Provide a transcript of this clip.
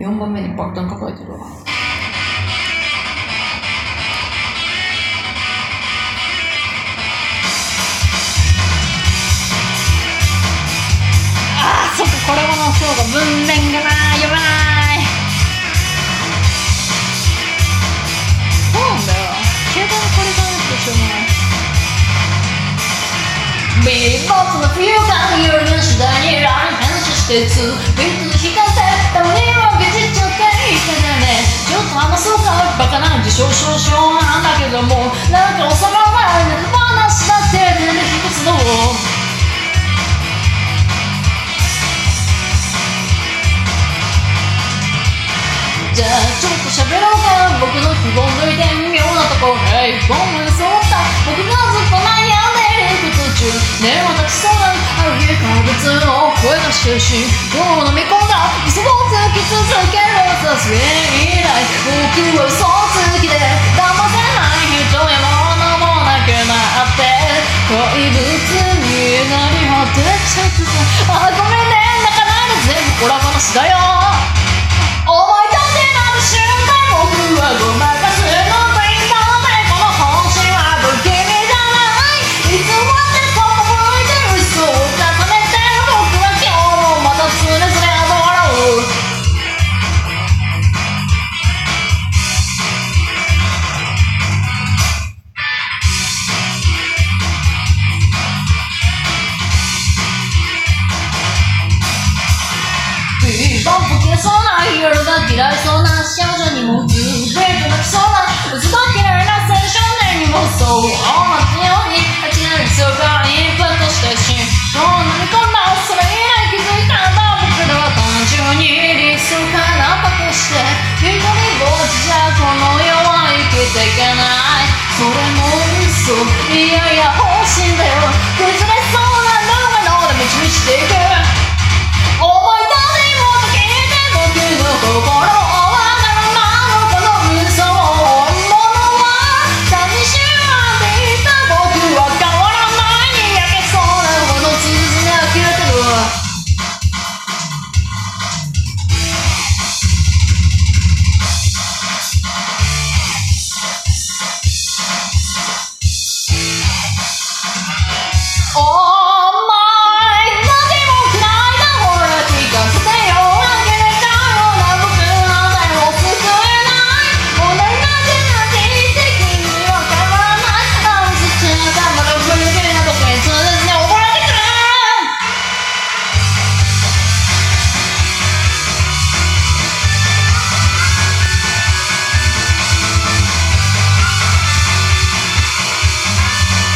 4番目に爆弾抱えてるわ。あーそっかこれもなそうか文面がな読めない。そうなんだよ。携帯のこれがないとしょうがないビーボップの冬が夜の次第に乱変してつビートに引かせたまにはビジっちゃっていいかねちょっと甘そうかバカな自称少々なんだけどもなんか収まらない話だって全然一つのじゃあちょっと喋ろうか。僕の希望抜いて妙なとこへ。一本目そうった僕がずっと悩んでいること中。ねえ私そうなんある日怪物の声がしてるしどう飲み込んだ嘘をつき続けるさすがに以来僕は嘘つきで騙せない人やものもなくなって怪物になり果てちゃってさあごめんね泣かないで全部これ話だよ。そうな夜が嫌いそうな少女にもズーベイク泣きそうな嘘が嫌いな青少年にもそう同じように間違いそうがインプットしてしどう飲み込んだそれ以来気づいたんだ僕らは単純に理想からパとして一人ぼっちじゃこの世は生きていけないそれも嘘。いやいや欲しい。